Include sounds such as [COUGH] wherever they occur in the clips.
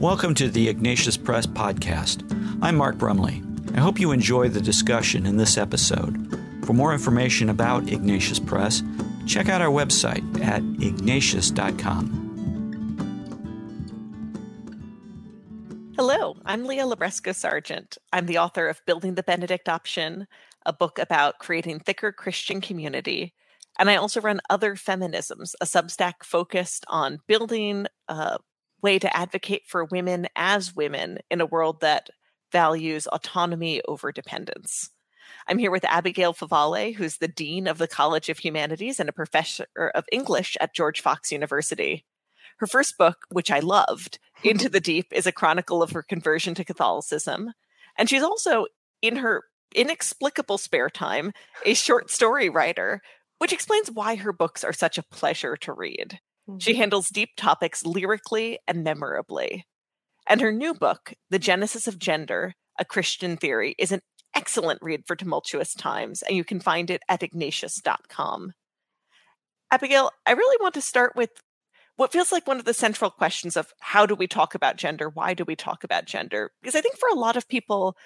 Welcome to the Ignatius Press Podcast. I'm Mark Brumley. I hope you enjoy the discussion in this episode. For more information about Ignatius Press, check out our website at ignatius.com. Hello, I'm Leah Libresco Sargeant. I'm the author of Building the Benedict Option, a book about creating thicker Christian community. And I also run Other Feminisms, a substack focused on building a way to advocate for women as women in a world that values autonomy over dependence. I'm here with Abigail Favale, who's the Dean of the College of Humanities and a professor er, of English at George Fox University. Her first book, which I loved, Into the Deep, is a chronicle of her conversion to Catholicism. And she's also, in her inexplicable spare time, a short story writer, which explains why her books are such a pleasure to read. She mm-hmm. handles deep topics lyrically and memorably. And her new book, The Genesis of Gender A Christian Theory, is an excellent read for tumultuous times, and you can find it at ignatius.com. Abigail, I really want to start with what feels like one of the central questions of how do we talk about gender? Why do we talk about gender? Because I think for a lot of people,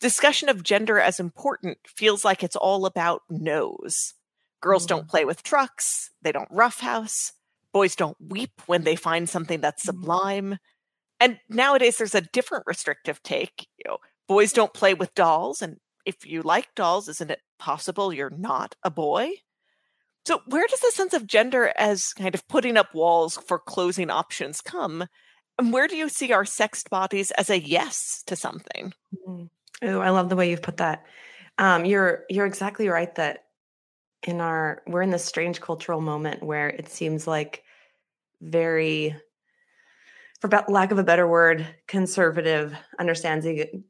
discussion of gender as important feels like it's all about no's. Girls mm-hmm. don't play with trucks, they don't roughhouse, boys don't weep when they find something that's mm-hmm. sublime. And nowadays there's a different restrictive take. You know, boys don't play with dolls, and if you like dolls, isn't it possible you're not a boy? So where does the sense of gender as kind of putting up walls for closing options come? And where do you see our sexed bodies as a yes to something? Mm. Oh, I love the way you've put that. Um, you're you're exactly right that in our we're in this strange cultural moment where it seems like very for lack of a better word conservative understanding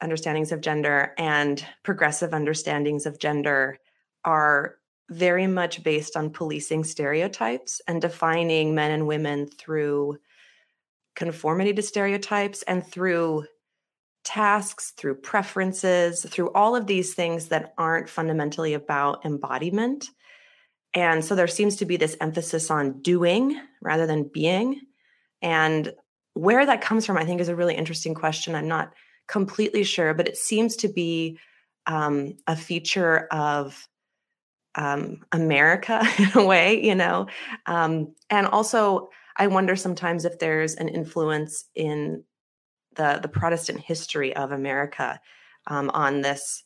understandings of gender and progressive understandings of gender are very much based on policing stereotypes and defining men and women through conformity to stereotypes and through tasks, through preferences, through all of these things that aren't fundamentally about embodiment. And so there seems to be this emphasis on doing rather than being. And where that comes from, I think, is a really interesting question. I'm not completely sure, but it seems to be um, a feature of um, America [LAUGHS] in a way, you know. Um, and also, I wonder sometimes if there's an influence in the the Protestant history of America um, on this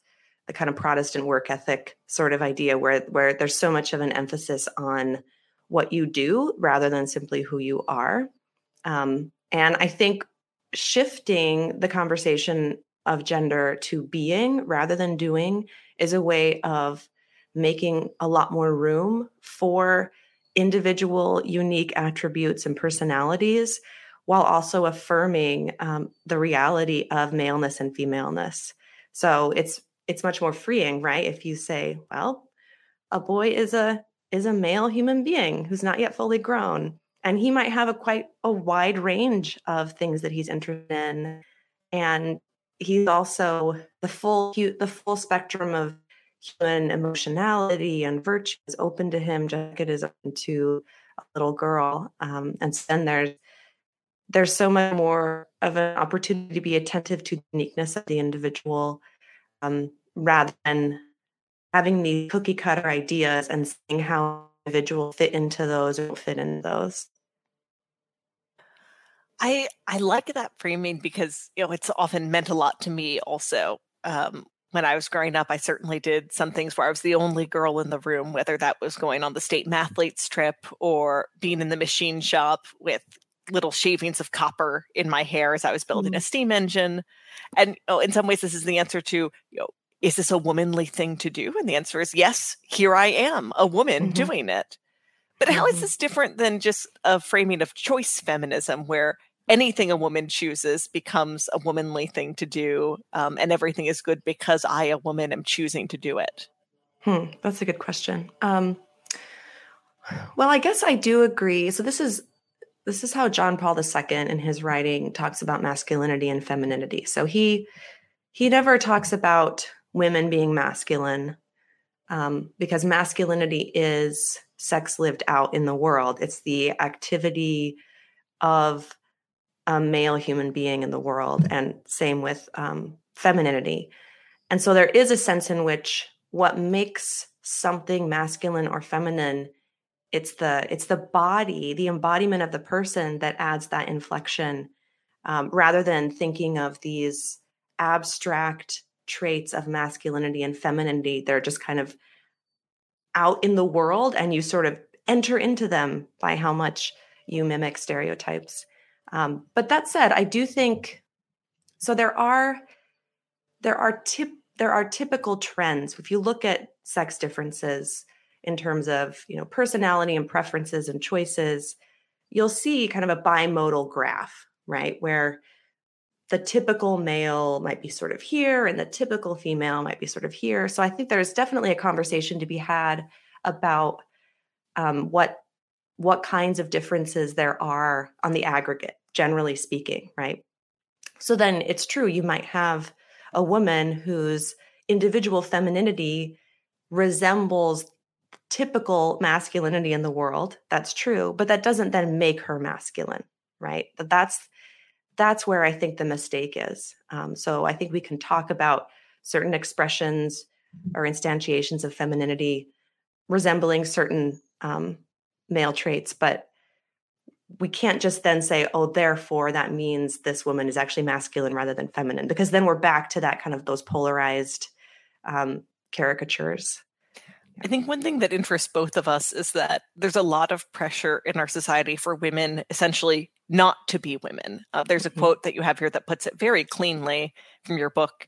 the kind of Protestant work ethic sort of idea where where there's so much of an emphasis on what you do rather than simply who you are. Um, and I think shifting the conversation of gender to being rather than doing is a way of making a lot more room for individual unique attributes and personalities while also affirming um, the reality of maleness and femaleness. So it's it's much more freeing, right? If you say, well, a boy is a is a male human being who's not yet fully grown and he might have a quite a wide range of things that he's interested in and he's also the full the full spectrum of human emotionality and virtue is open to him just like it is open to a little girl um, and then there's there's so much more of an opportunity to be attentive to the uniqueness of the individual um, rather than having these cookie cutter ideas and seeing how individuals fit into those or fit into those. I I like that framing because you know it's often meant a lot to me also. Um, when I was growing up, I certainly did some things where I was the only girl in the room, whether that was going on the state mathletes trip or being in the machine shop with little shavings of copper in my hair as I was building mm. a steam engine. And oh, in some ways, this is the answer to, you know, is this a womanly thing to do? And the answer is yes, here I am, a woman mm-hmm. doing it. But how is mm-hmm. this different than just a framing of choice feminism where anything a woman chooses becomes a womanly thing to do um, and everything is good because I, a woman, am choosing to do it? Hmm, that's a good question. Um, well, I guess I do agree. So this is this is how John Paul II in his writing talks about masculinity and femininity. So he he never talks about women being masculine um, because masculinity is sex lived out in the world. It's the activity of a male human being in the world, and same with um, femininity. And so there is a sense in which what makes something masculine or feminine it's the it's the body the embodiment of the person that adds that inflection um, rather than thinking of these abstract traits of masculinity and femininity they're just kind of out in the world and you sort of enter into them by how much you mimic stereotypes. Um, but that said i do think so there are there are tip there are typical trends. If you look at sex differences in terms of you know personality and preferences and choices you'll see kind of a bimodal graph right where the typical male might be sort of here and the typical female might be sort of here. So i think there's definitely a conversation to be had about um, what what kinds of differences there are on the aggregate generally speaking right? So then it's true you might have a woman whose individual femininity resembles typical masculinity in the world that's true but that doesn't then make her masculine right? But that's that's where i think the mistake is um, so i think we can talk about certain expressions or instantiations of femininity resembling certain um, male traits but we can't just then say oh therefore that means this woman is actually masculine rather than feminine because then we're back to that kind of those polarized um, caricatures I think one thing that interests both of us is that there's a lot of pressure in our society for women essentially not to be women. Uh, there's a mm-hmm. quote that you have here that puts it very cleanly from your book.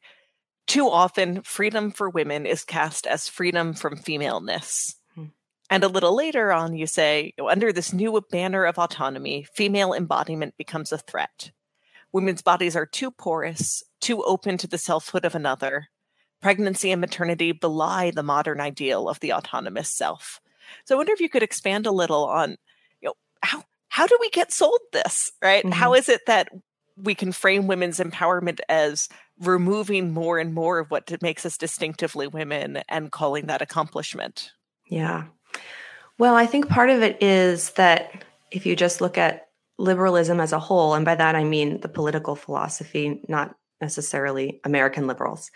Too often, freedom for women is cast as freedom from femaleness. Mm-hmm. And a little later on, you say, under this new banner of autonomy, female embodiment becomes a threat. Women's bodies are too porous, too open to the selfhood of another, pregnancy and maternity belie the modern ideal of the autonomous self. So I wonder if you could expand a little on, you know, how how do we get sold this, right? Mm-hmm. How is it that we can frame women's empowerment as removing more and more of what makes us distinctively women and calling that accomplishment? Yeah. Well, I think part of it is that if you just look at liberalism as a whole, and by that I mean the political philosophy, not necessarily American liberals,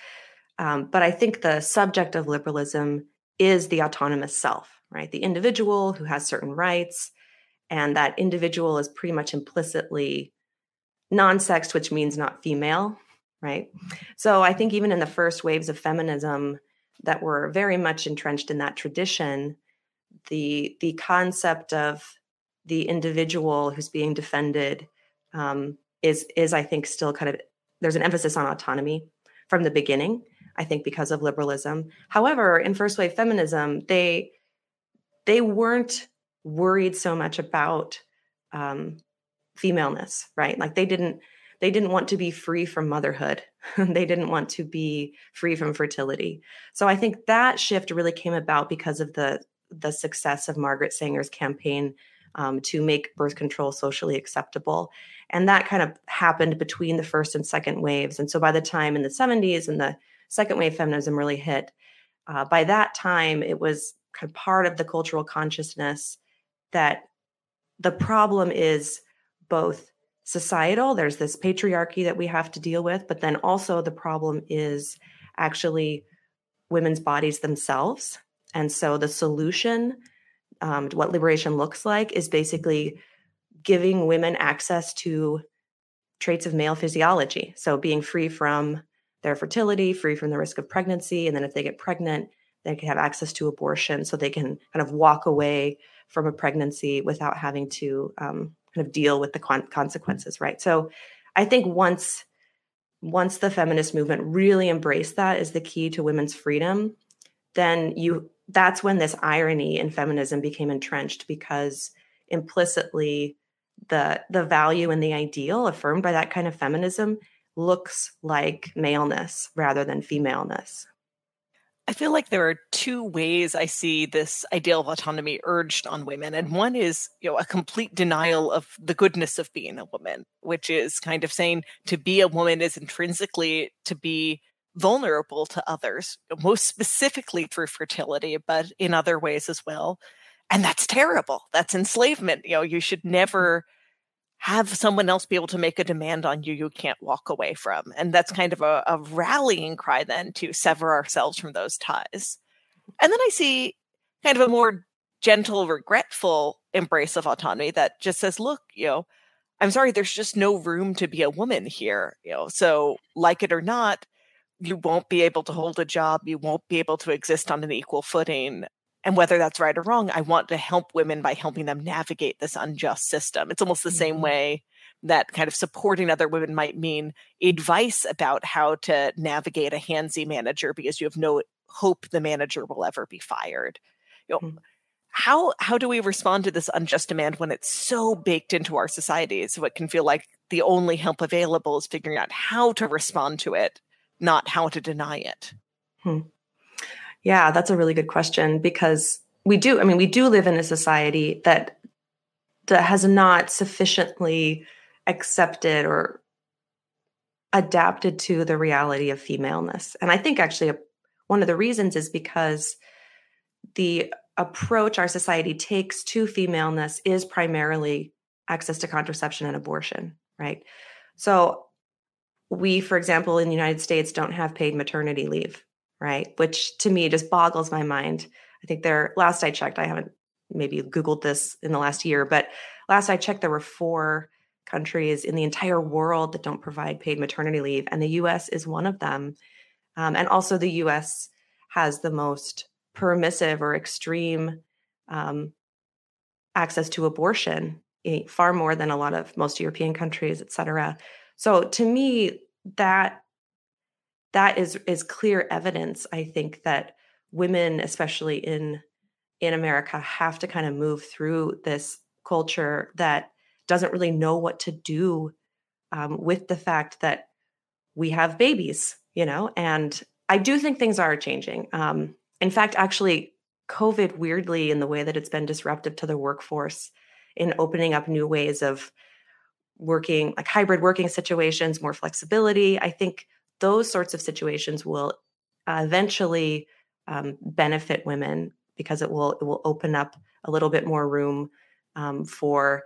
um, but I think the subject of liberalism is the autonomous self, right? The individual who has certain rights, and that individual is pretty much implicitly non sexed, which means not female, right? So I think even in the first waves of feminism that were very much entrenched in that tradition, the the concept of the individual who's being defended um, is is I think still kind of there's an emphasis on autonomy from the beginning I think because of liberalism. However, in first wave feminism, they they weren't worried so much about um, femaleness, right? Like they didn't they didn't want to be free from motherhood. [LAUGHS] they didn't want to be free from fertility. So I think that shift really came about because of the the success of Margaret Sanger's campaign um, to make birth control socially acceptable. And that kind of happened between the first and second waves. And so by the time in the 70s and the second wave feminism really hit. Uh, by that time, it was kind of part of the cultural consciousness that the problem is both societal, there's this patriarchy that we have to deal with, but then also the problem is actually women's bodies themselves. And so the solution, um, what liberation looks like, is basically giving women access to traits of male physiology. So being free from their fertility, free from the risk of pregnancy. And then if they get pregnant, they can have access to abortion so they can kind of walk away from a pregnancy without having to um, kind of deal with the con- consequences, right? So I think once once the feminist movement really embraced that as the key to women's freedom, then you that's when this irony in feminism became entrenched because implicitly the the value and the ideal affirmed by that kind of feminism looks like maleness rather than femaleness. I feel like there are two ways I see this ideal of autonomy urged on women. And one is, you know, a complete denial of the goodness of being a woman, which is kind of saying to be a woman is intrinsically to be vulnerable to others, most specifically through fertility, but in other ways as well. And that's terrible. That's enslavement. You know, you should never have someone else be able to make a demand on you you can't walk away from. And that's kind of a, a rallying cry then to sever ourselves from those ties. And then I see kind of a more gentle, regretful embrace of autonomy that just says, look, you know, I'm sorry, there's just no room to be a woman here. You know, so like it or not, you won't be able to hold a job, you won't be able to exist on an equal footing. And whether that's right or wrong, I want to help women by helping them navigate this unjust system. It's almost the mm-hmm. same way that kind of supporting other women might mean advice about how to navigate a handsy manager because you have no hope the manager will ever be fired. You know, mm-hmm. how how do we respond to this unjust demand when it's so baked into our society? So it can feel like the only help available is figuring out how to respond to it, not how to deny it. Hmm. Yeah, that's a really good question because we do, I mean, we do live in a society that that has not sufficiently accepted or adapted to the reality of femaleness. And I think actually one of the reasons is because the approach our society takes to femaleness is primarily access to contraception and abortion, right? So we, for example, in the United States, don't have paid maternity leave right? Which to me just boggles my mind. I think there, last I checked, I haven't maybe Googled this in the last year, but last I checked, there were four countries in the entire world that don't provide paid maternity leave, and the US is one of them. Um, and also, the US has the most permissive or extreme um, access to abortion, eh, far more than a lot of most European countries, et cetera. So, to me, that that is is clear evidence i think that women especially in in america have to kind of move through this culture that doesn't really know what to do um, with the fact that we have babies you know? And i do think things are changing. Um, in fact actually covid weirdly in the way that it's been disruptive to the workforce in opening up new ways of working like hybrid working situations more flexibility i think those sorts of situations will uh, eventually um, benefit women because it will it will open up a little bit more room um, for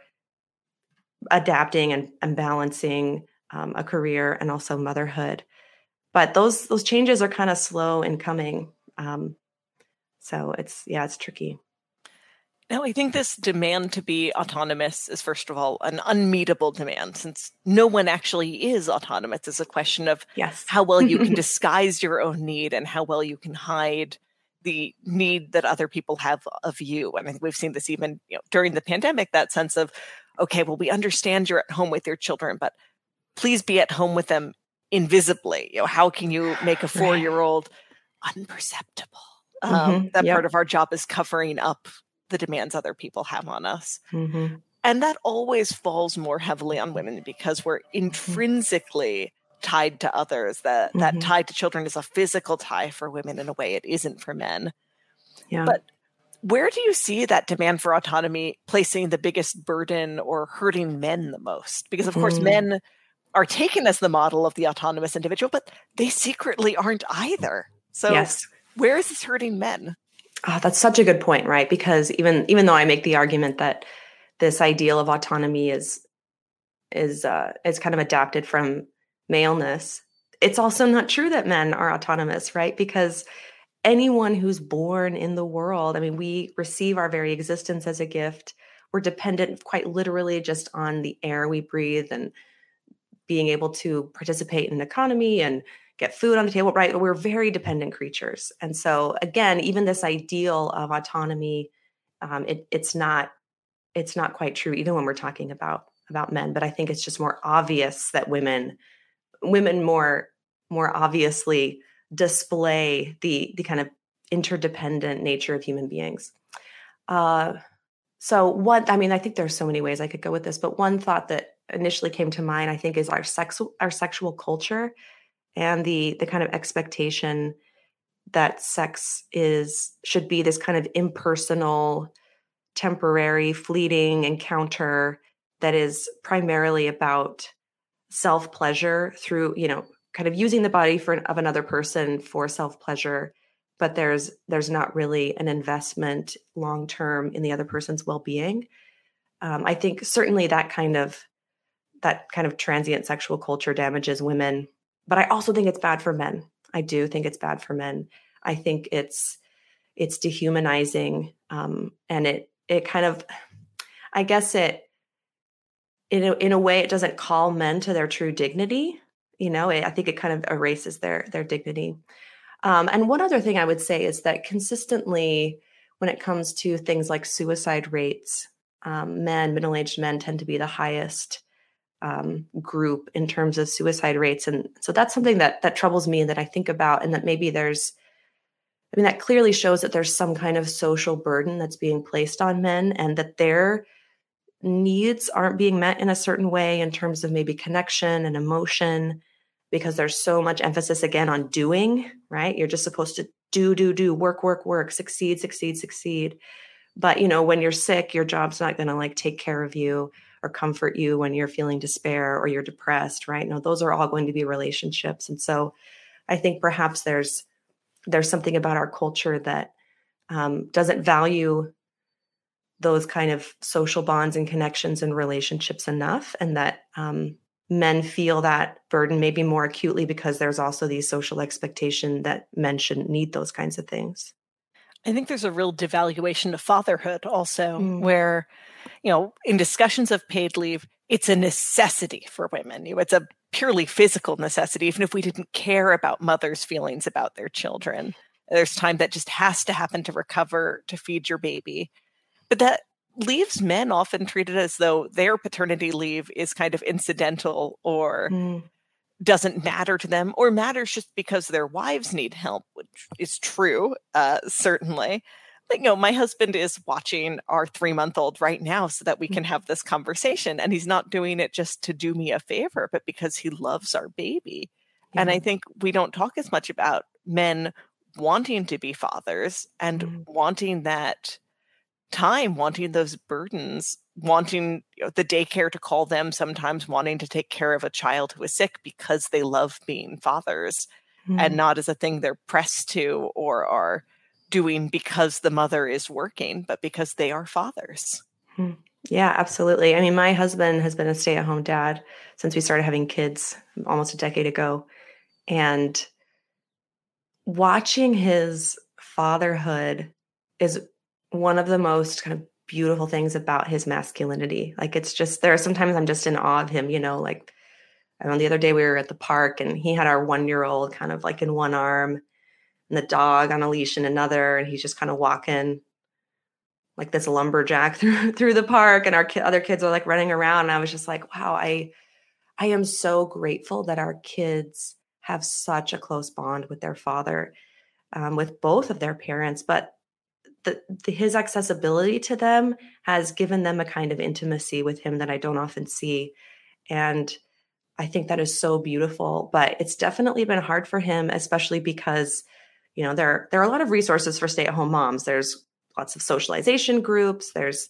adapting and, and balancing um, a career and also motherhood. But those those changes are kind of slow in coming. Um, so it's yeah, it's tricky. No, I think this demand to be autonomous is, first of all, an unmeetable demand since no one actually is autonomous. It's a question of yes. how well you can [LAUGHS] disguise your own need and how well you can hide the need that other people have of you. And I think we've seen this even you know, during the pandemic that sense of, okay, well, we understand you're at home with your children, but please be at home with them invisibly. You know, how can you make a four year old unperceptible? Um, mm-hmm. That yep. part of our job is covering up the demands other people have on us. Mm-hmm. And that always falls more heavily on women because we're mm-hmm. intrinsically tied to others. That mm-hmm. that tie to children is a physical tie for women in a way it isn't for men. Yeah. But where do you see that demand for autonomy placing the biggest burden or hurting men the most? Because of course mm. men are taken as the model of the autonomous individual, but they secretly aren't either. So yes. where is this hurting men? Oh, that's such a good point, right? Because even even though I make the argument that this ideal of autonomy is is uh, is kind of adapted from maleness, it's also not true that men are autonomous, right? Because anyone who's born in the world, I mean, we receive our very existence as a gift. We're dependent, quite literally, just on the air we breathe and being able to participate in an economy and get food on the table, right? We're very dependent creatures. And so again, even this ideal of autonomy, um, it, it's not it's not quite true, even when we're talking about about men. But I think it's just more obvious that women women more more obviously display the the kind of interdependent nature of human beings. Uh, so what I mean, I think there's so many ways I could go with this, but one thought that initially came to mind, I think, is our sex our sexual culture and the the kind of expectation that sex is should be this kind of impersonal temporary fleeting encounter that is primarily about self pleasure through you know kind of using the body for of another person for self pleasure but there's there's not really an investment long term in the other person's well being um, i think certainly that kind of that kind of transient sexual culture damages women, but I also think it's bad for men. I do think it's bad for men. I think it's it's dehumanizing um, and it it kind of I guess it in a, in a way it doesn't call men to their true dignity. You know, it, I think it kind of erases their their dignity. Um, and one other thing I would say is that consistently, when it comes to things like suicide rates, um, men, middle aged men, tend to be the highest um, group in terms of suicide rates, and so that's something that that troubles me and that I think about, and that maybe there's, I mean, that clearly shows that there's some kind of social burden that's being placed on men, and that their needs aren't being met in a certain way in terms of maybe connection and emotion because there's so much emphasis again on doing, right? You're just supposed to do, do, do, work, work, work, succeed, succeed, succeed. But, you know, when you're sick, your job's not going to like take care of you or comfort you when you're feeling despair or you're depressed, right? No, those are all going to be relationships. And so I think perhaps there's there's something about our culture that um, doesn't value those kind of social bonds and connections and relationships enough and that um, men feel that burden maybe more acutely because there's also the social expectation that men shouldn't need those kinds of things. I think there's a real devaluation of fatherhood also, mm. where, you know, in discussions of paid leave, it's a necessity for women. You know, it's a purely physical necessity, even if we didn't care about mothers' feelings about their children. There's time that just has to happen to recover to feed your baby. But that leaves men often treated as though their paternity leave is kind of incidental or mm. doesn't matter to them or matters just because their wives need help, which is true, uh, certainly. You know, my husband is watching our three month old right now so that we can mm-hmm. have this conversation. And he's not doing it just to do me a favor, but because he loves our baby. Yeah. And I think we don't talk as much about men wanting to be fathers and mm. wanting that time wanting those burdens wanting you know, the daycare to call them sometimes wanting to take care of a child who is sick because they love being fathers mm. and not as a thing they're pressed to or are doing because the mother is working but because they are fathers mm. yeah absolutely i mean my husband has been a stay-at-home dad since we started having kids almost a decade ago and watching his fatherhood is one of the most kind of beautiful things about his masculinity. Like it's just there are sometimes I'm just in awe of him, you know, like I know the other day we were at the park and he had our one year old kind of like in one arm and the dog on a leash in another, and he's just kind of walking like this lumberjack [LAUGHS] through through the park, and our ki- other kids are like running around. And I was just like, wow, I I am so grateful that our kids have such a close bond with their father, um, with both of their parents, but the, the, his accessibility to them has given them a kind of intimacy with him that I don't often see. And I think that is so beautiful, but it's definitely been hard for him, especially because, you know, there, there are a lot of resources for stay at home moms. There's lots of socialization groups. There's,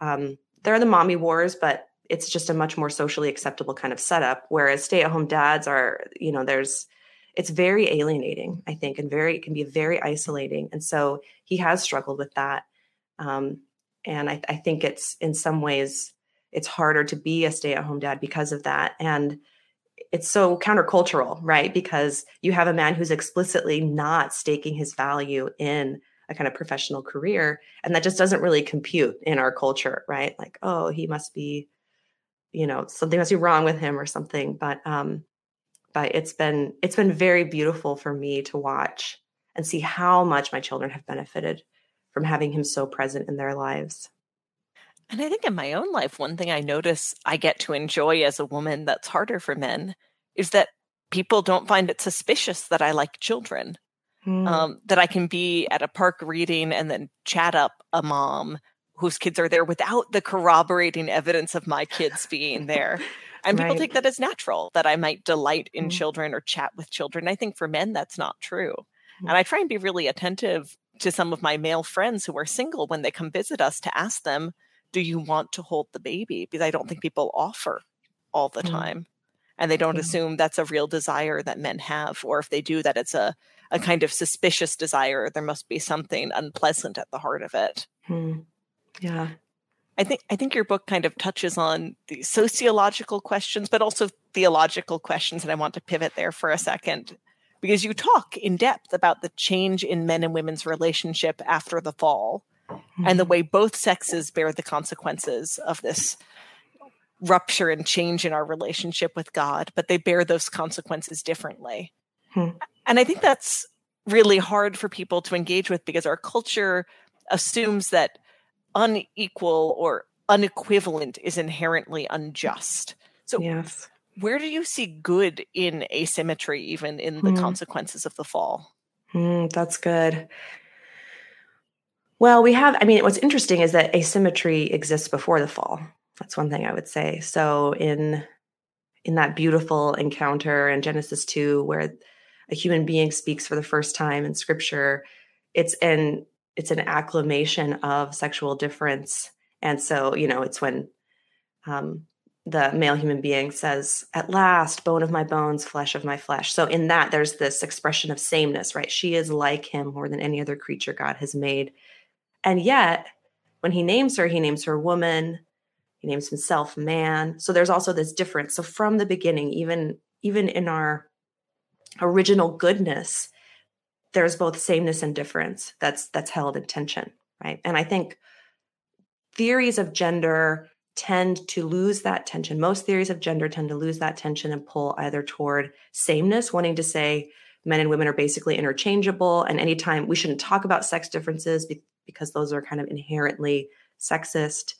um, there are the mommy wars, but it's just a much more socially acceptable kind of setup. Whereas stay at home dads are, you know, there's, it's very alienating, I think, and very, it can be very isolating. And so he has struggled with that. Um, and I, I think it's in some ways, it's harder to be a stay at home dad because of that. And it's so countercultural, right? Because you have a man who's explicitly not staking his value in a kind of professional career. And that just doesn't really compute in our culture, right? Like, oh, he must be, you know, something must be wrong with him or something. But um, but it's been it's been very beautiful for me to watch and see how much my children have benefited from having him so present in their lives. And I think in my own life, one thing I notice I get to enjoy as a woman that's harder for men is that people don't find it suspicious that I like children. Mm. Um, that I can be at a park reading and then chat up a mom whose kids are there without the corroborating evidence of my kids being [LAUGHS] there. And people right. take that as natural that I might delight in mm children or chat with children. I think for men, that's not true. mm And I try and be really attentive to some of my male friends who are single when they come visit us to ask them, Do you want to hold the baby? Because I don't think people offer all the mm time. And they don't yeah. assume that's a real desire that men have. Or if they do, that it's a, a kind of suspicious desire. There must be something unpleasant at the heart of it. Hmm. Yeah. I think I think your book kind of touches on the sociological questions, but also theological questions, and I want to pivot there for a second because you talk in depth about the change in men and women's relationship after the fall mm-hmm. and the mm-hmm. way both sexes bear the consequences of this rupture and change in our relationship with God, but they bear those consequences differently. Hmm. And I think that's really hard for people to engage with because our culture assumes that unequal or unequivalent is inherently unjust. So, yes. where do you see good in asymmetry, even in the mm. consequences of the fall? Mm, that's good. Well, we have, I mean, what's interesting is that asymmetry exists before the fall. That's one thing I would say. So, in in that beautiful encounter in Genesis 2 where a human being speaks for the first time in scripture it's an it's an acclamation of sexual difference. And so you know it's when um, the male human being says at last bone of my bones flesh of my flesh. So in that there's this expression of sameness right? She is like him more than any other creature god has made. And yet when he names her he names her woman he names himself man. So there's also this difference. So from the beginning even even in our original goodness there's both sameness and difference. That's that's held in tension right? And i think theories of gender tend to lose that tension. Most theories of gender tend to lose that tension and pull either toward sameness wanting to say men and women are basically interchangeable and anytime we shouldn't talk about sex differences because those are kind of inherently sexist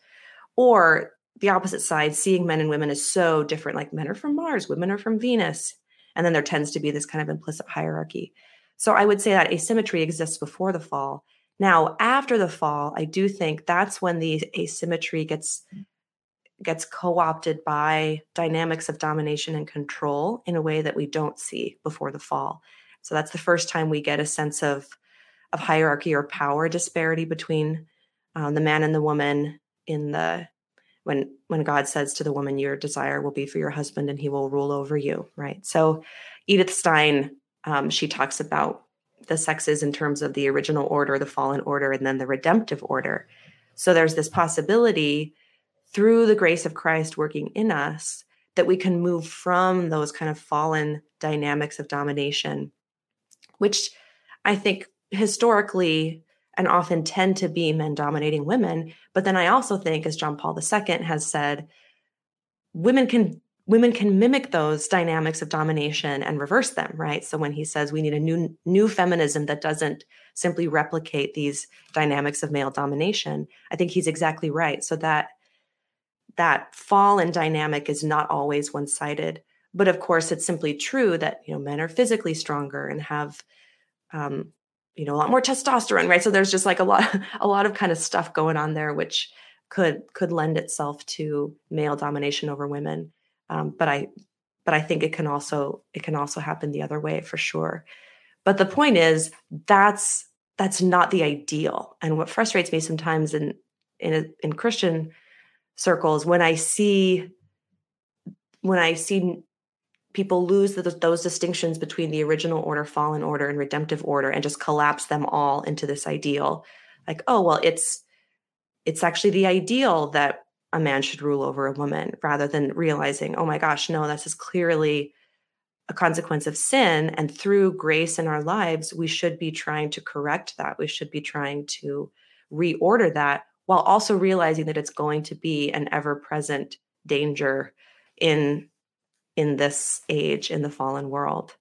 or the opposite side seeing men and women is so different like men are from mars women are from venus and then there tends to be this kind of implicit hierarchy. So I would say that asymmetry exists before the fall. Now, after the fall, I do think that's when the asymmetry gets gets co-opted by dynamics of domination and control in a way that we don't see before the fall. So that's the first time we get a sense of of hierarchy or power disparity between um, the man and the woman in the when when God says to the woman, "Your desire will be for your husband, and he will rule over you." Right. So, Edith Stein, um, she talks about the sexes in terms of the original order, the fallen order, and then the redemptive order. So there's this possibility through the grace of Christ working in us that we can move from those kind of fallen dynamics of domination, which I think historically and often tend to be men dominating women. But then I also think, as John Paul II has said, women can women can mimic those dynamics of domination and reverse them right so when he says we need a new new feminism that doesn't simply replicate these dynamics of male domination i think he's exactly right so that that fall in dynamic is not always one-sided but of course it's simply true that you know men are physically stronger and have um, you know a lot more testosterone right? So there's just like a lot [LAUGHS] a lot of kind of stuff going on there which could could lend itself to male domination over women. Um, but i but i think it can also it can also happen the other way for sure. But the point is that's that's not the ideal. And what frustrates me sometimes in in a, in christian circles when i see when i see people lose the, those distinctions between the original order, fallen order, and redemptive order, and just collapse them all into this ideal. Like, oh well, it's it's actually the ideal that a man should rule over a woman, rather than realizing, oh my gosh, no, this is clearly a consequence of sin. And through grace in our lives, we should be trying to correct that. We should be trying to reorder that while also realizing that it's going to be an ever present danger in in this age in the fallen world.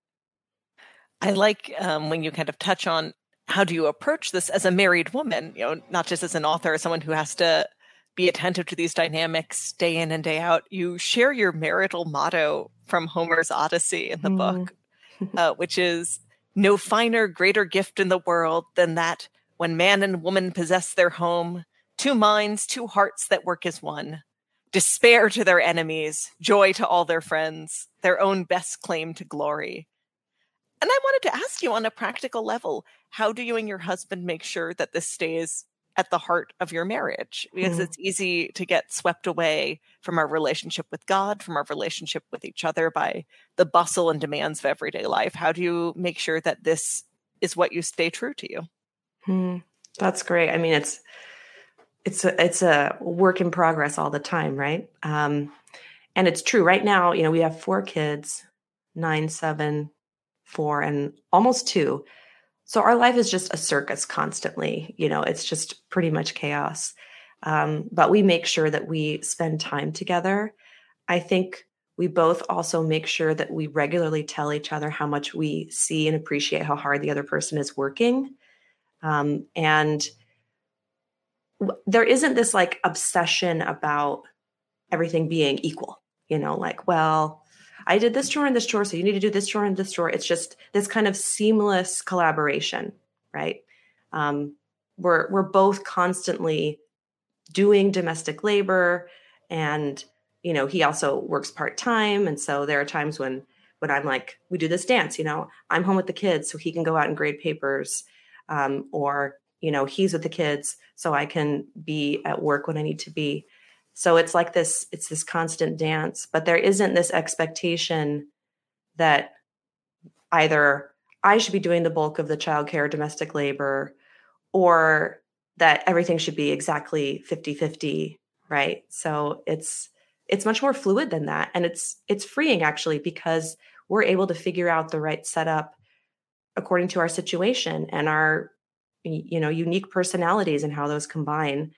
I like um, when you kind of touch on how do you approach this as a married woman, you know, not just as an author, someone who has to be attentive to these dynamics day in and day out. You share your marital motto from Homer's Odyssey in the mm. book, uh, which is no finer, greater gift in the world than that when man and woman possess their home, two minds, two hearts that work as one despair to their enemies, joy to all their friends, their own best claim to glory. And I wanted to ask you on a practical level, how do you and your husband make sure that this stays at the heart of your marriage? Because mm. it's easy to get swept away from our relationship with God, from our relationship with each other by the bustle and demands of everyday life. How do you make sure that this is what you stay true to you? Mm. That's great. I mean, it's it's a it's a work in progress all the time, right? Um, and it's true. Right now, you know, we have four kids, nine, seven, four, and almost two. So our life is just a circus constantly. You know, it's just pretty much chaos. Um, but we make sure that we spend time together. I think we both also make sure that we regularly tell each other how much we see and appreciate how hard the other person is working. Um, and there isn't this like obsession about everything being equal, you know, like, well, I did this chore and this chore, so you need to do this chore and this chore. It's just this kind of seamless collaboration, right? Um, we're we're both constantly doing domestic labor and you know he also works part-time and so there are times when when i'm like we do this dance you know i'm home with the kids so he can go out and grade papers um, or you know he's with the kids so i can be at work when i need to be. So it's like this it's this constant dance but there isn't this expectation that either i should be doing the bulk of the childcare domestic labor or that everything should be exactly 50-50 right? So it's it's much more fluid than that and it's it's freeing actually because we're able to figure out the right setup according to our situation and our you know unique personalities and how those combine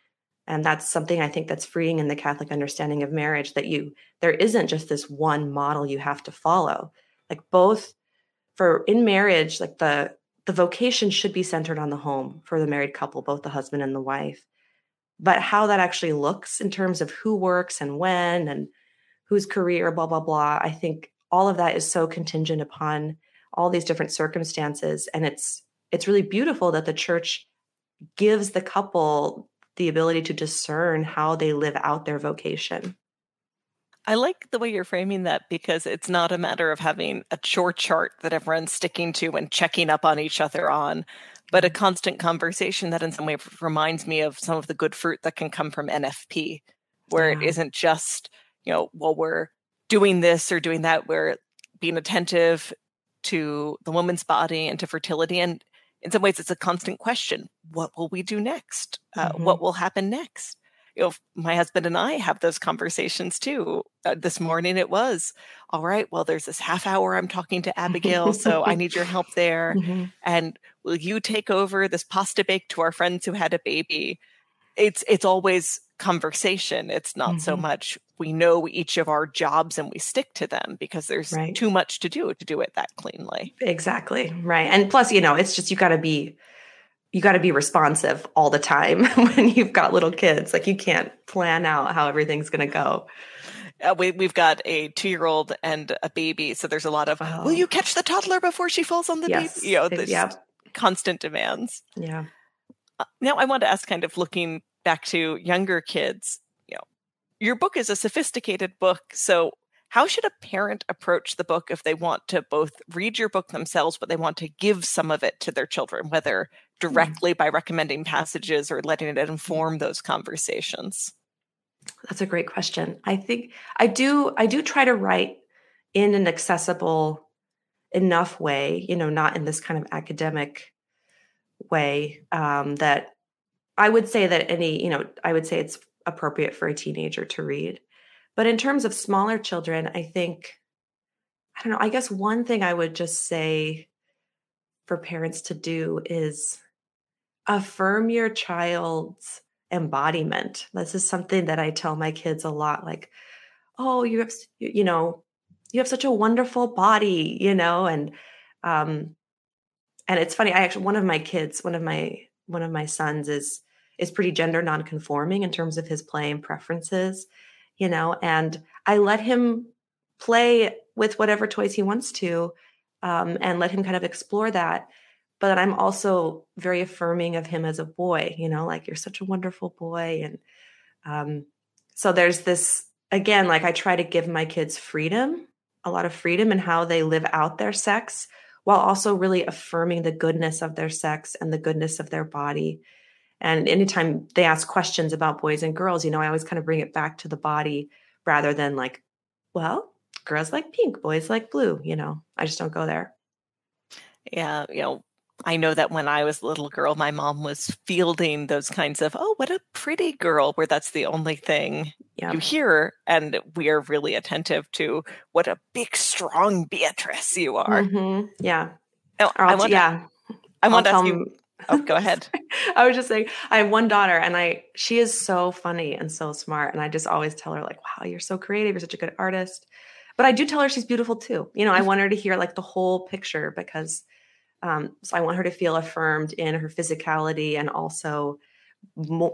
and that's something i think that's freeing in the catholic understanding of marriage that you there isn't just this one model you have to follow like both for in marriage like the the vocation should be centered on the home for the married couple, both the husband and the wife. But how that actually looks in terms of who works and when and whose career, blah, blah, blah, I think all of that is so contingent upon all these different circumstances. And it's it's really beautiful that the church gives the couple the ability to discern how they live out their vocation. I like the way you're framing that because it's not a matter of having a chore chart that everyone's sticking to and checking up on each other on, but a mm-hmm. constant conversation that in some way reminds me of some of the good fruit that can come from NFP, where yeah. it isn't just, you know, well, we're doing this or doing that, we're being attentive to the woman's body and to fertility. And in some ways, it's a constant question what will we do next? Uh, mm-hmm. What will happen next? you know, my husband and I have those conversations too. Uh, this morning it was, all right, well, there's this half hour I'm talking to Abigail, so I [LAUGHS] need your help there. Mm-hmm. And will you take over this pasta bake to our friends who had a baby? It's it's always conversation. It's not mm-hmm. so much we know each of our jobs and we stick to them because there's right. too much to do to do it that cleanly. Exactly. Right. And plus, you know, it's just you got to be you got to be responsive all the time [LAUGHS] when you've got little kids. Like you can't plan out how everything's going to go. Uh, we, we've got a two year old and a baby. So there's a lot of, oh. will you catch the toddler before she falls on the yes. baby? You know, there's yep. constant demands. Yeah. Uh, now I want to ask kind of looking back to younger kids, your book is a sophisticated book. So how should a parent approach the book if they want to both read your book themselves, but they want to give some of it to their children, whether Hmm. directly by recommending passages or letting it inform those conversations? That's a great question. I think I do I do try to write in an accessible enough way, you know, not in this kind of academic way um, that I would say that any, you know, I would say it's appropriate for a teenager to read. But in terms of smaller children, I think I don't know, I guess one thing I would just say for parents to do is affirm your child's embodiment. This is something that I tell my kids a lot like, oh, you have, you know, you have such a wonderful body, you know, and, um, and it's funny. I actually, one of my kids, one of my, one of my sons is, is pretty gender nonconforming in terms of his play and preferences, you know, and I let him play with whatever toys he wants to, um, and let him kind of explore that but I'm also very affirming of him as a boy, you know, like you're such a wonderful boy. And um, so there's this, again, like I try to give my kids freedom, a lot of freedom in how they live out their sex, while also really affirming the goodness of their sex and the goodness of their body. And anytime they ask questions about boys and girls, you know, I always kind of bring it back to the body rather than like, well, girls like pink, boys like blue, you know, I just don't go there. Yeah, you know, I know that when I was a little girl, my mom was fielding those kinds of, oh, what a pretty girl, where that's the only thing yeah. you hear. And we are really attentive to what a big, strong Beatrice you are. Mm-hmm. Yeah. I want yeah. I want to ask you. Oh, go ahead. [LAUGHS] I was just saying, I have one daughter, and I she is so funny and so smart, and I just always tell her like, "Wow, you're so creative. You're such a good artist." But I do tell her she's beautiful too. You know, I want her to hear like the whole picture because um, so I want her to feel affirmed in her physicality and also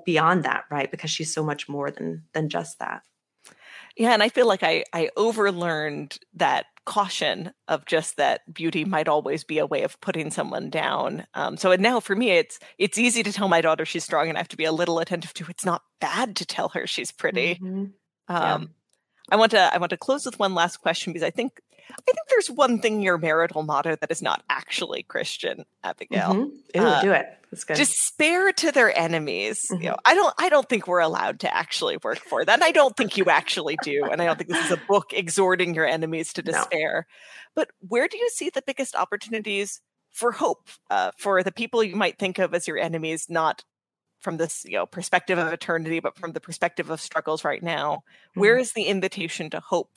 beyond that, right? Because she's so much more than than just that. Yeah, and I feel like I I overlearned that caution of just that beauty might always be a way of putting someone down. Um, so and now for me, it's it's easy to tell my daughter she's strong, and I have to be a little attentive to. It's not bad to tell her she's pretty. Mm-hmm. Yeah. Um, I want to I want to close with one last question because I think I think there's one thing your marital motto that is not actually Christian, Abigail. Mm-hmm. Ooh, uh, do it. That's good. Despair to their enemies. Mm-hmm. You know, I don't I don't think we're allowed to actually work for that. And I don't think you actually do. And I don't think this is a book exhorting your enemies to despair. No. But where do you see the biggest opportunities for hope uh, for the people you might think of as your enemies, not from this you know perspective of eternity, but from the perspective of struggles right now? Mm-hmm. Where is the invitation to hope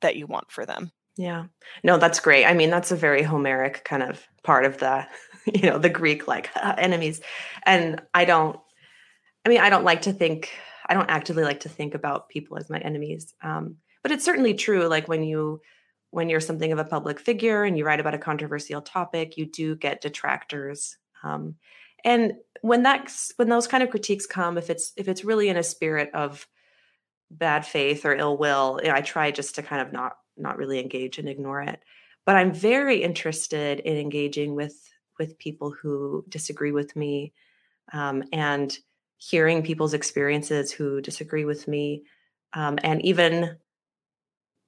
that you want for them? Yeah. No, that's great. I mean, that's a very Homeric kind of part of the, [LAUGHS] you know, the Greek like [LAUGHS] enemies. And I don't, I mean, I don't like to think, I don't actively like to think about people as my enemies. Um, but it's certainly true. Like when you, when you're something of a public figure and you write about a controversial topic, you do get detractors. Um, and when that's when those kind of critiques come, if it's if it's really in a spirit of bad faith or ill will, I try just to kind of not not really engage and ignore it. But i'm very interested in engaging with with people who disagree with me um, and hearing people's experiences who disagree with me um, and even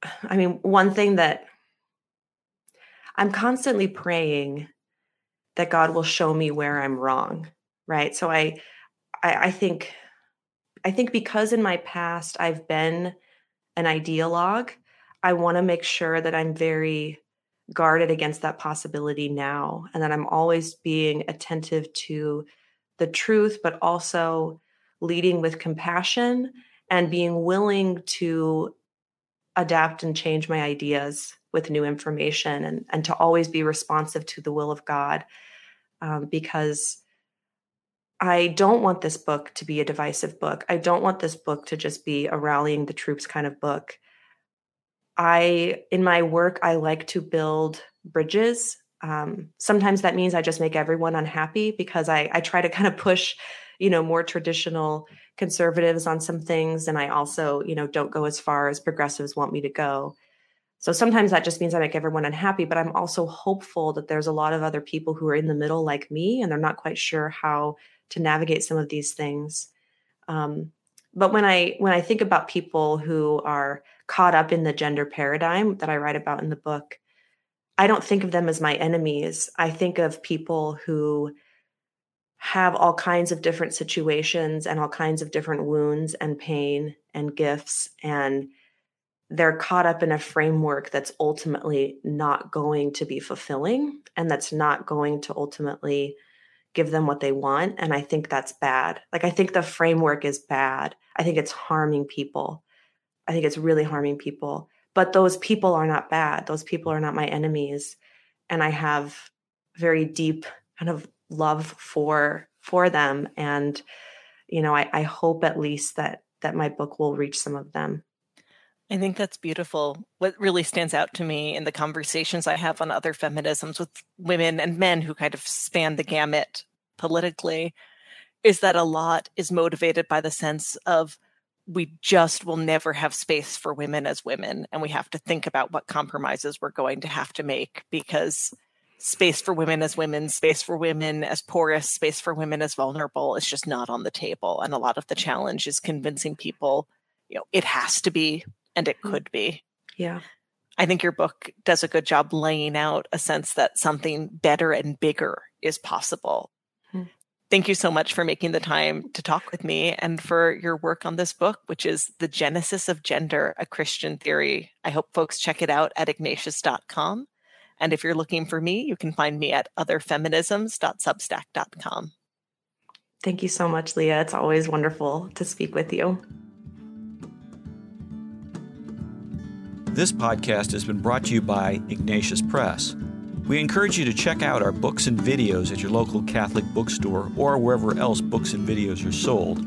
[SIGHS] i mean one thing that i'm constantly praying that god will show me where i'm wrong right? So i i, I think i think because in my past i've been an ideologue I want to make sure that I'm very guarded against that possibility now and that I'm always being attentive to the truth, but also leading with compassion and being willing to adapt and change my ideas with new information and, and to always be responsive to the will of God. Um, because I don't want this book to be a divisive book. I don't want this book to just be a rallying the troops kind of book. I, in my work, I like to build bridges. Um, sometimes that means I just make everyone unhappy because I, I try to kind of push, you know, more traditional conservatives on some things. And I also, you know, don't go as far as progressives want me to go. So sometimes that just means I make everyone unhappy, but I'm also hopeful that there's a lot of other people who are in the middle like me and they're not quite sure how to navigate some of these things. Um, but when I when I think about people who are caught up in the gender paradigm that I write about in the book, I don't think of them as my enemies. I think of people who have all kinds of different situations and all kinds of different wounds and pain and gifts and they're caught up in a framework that's ultimately not going to be fulfilling and that's not going to ultimately give them what they want and i think that's bad. Like i think the framework is bad. I think it's harming people I think it's really harming people. But those people are not bad. Those people are not my enemies. And I have very deep kind of love for for them. And, you know, I, I hope at least that that my book will reach some of them. I think that's beautiful. What really stands out to me in the conversations I have on other feminisms with women and men who kind of span the gamut politically is that a lot is motivated by the sense of we just will never have space for women as women and we have to think about what compromises we're going to have to make because space for women as women space for women as porous space for women as vulnerable is just not on the table and a lot of the challenge is convincing people you know it has to be and it mm. could be yeah i think your book does a good job laying out a sense that something better and bigger is possible Thank you so much for making the time to talk with me and for your work on this book, which is The Genesis of Gender, a Christian Theory. I hope folks check it out at ignatius.com. And if you're looking for me, you can find me at otherfeminisms.substack.com. Thank you so much, Leah. It's always wonderful to speak with you. This podcast has been brought to you by Ignatius Press. We encourage you to check out our books and videos at your local Catholic bookstore or wherever else books and videos are sold.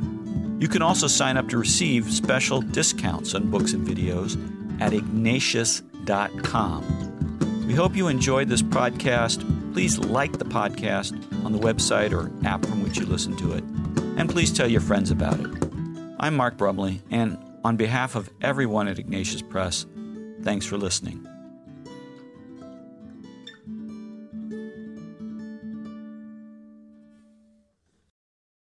You can also sign up to receive special discounts on books and videos at ignatius.com. We hope you enjoyed this podcast. Please like the podcast on the website or app from which you listen to it. And please tell your friends about it. I'm Mark Brumley, and on behalf of everyone at Ignatius Press, thanks for listening.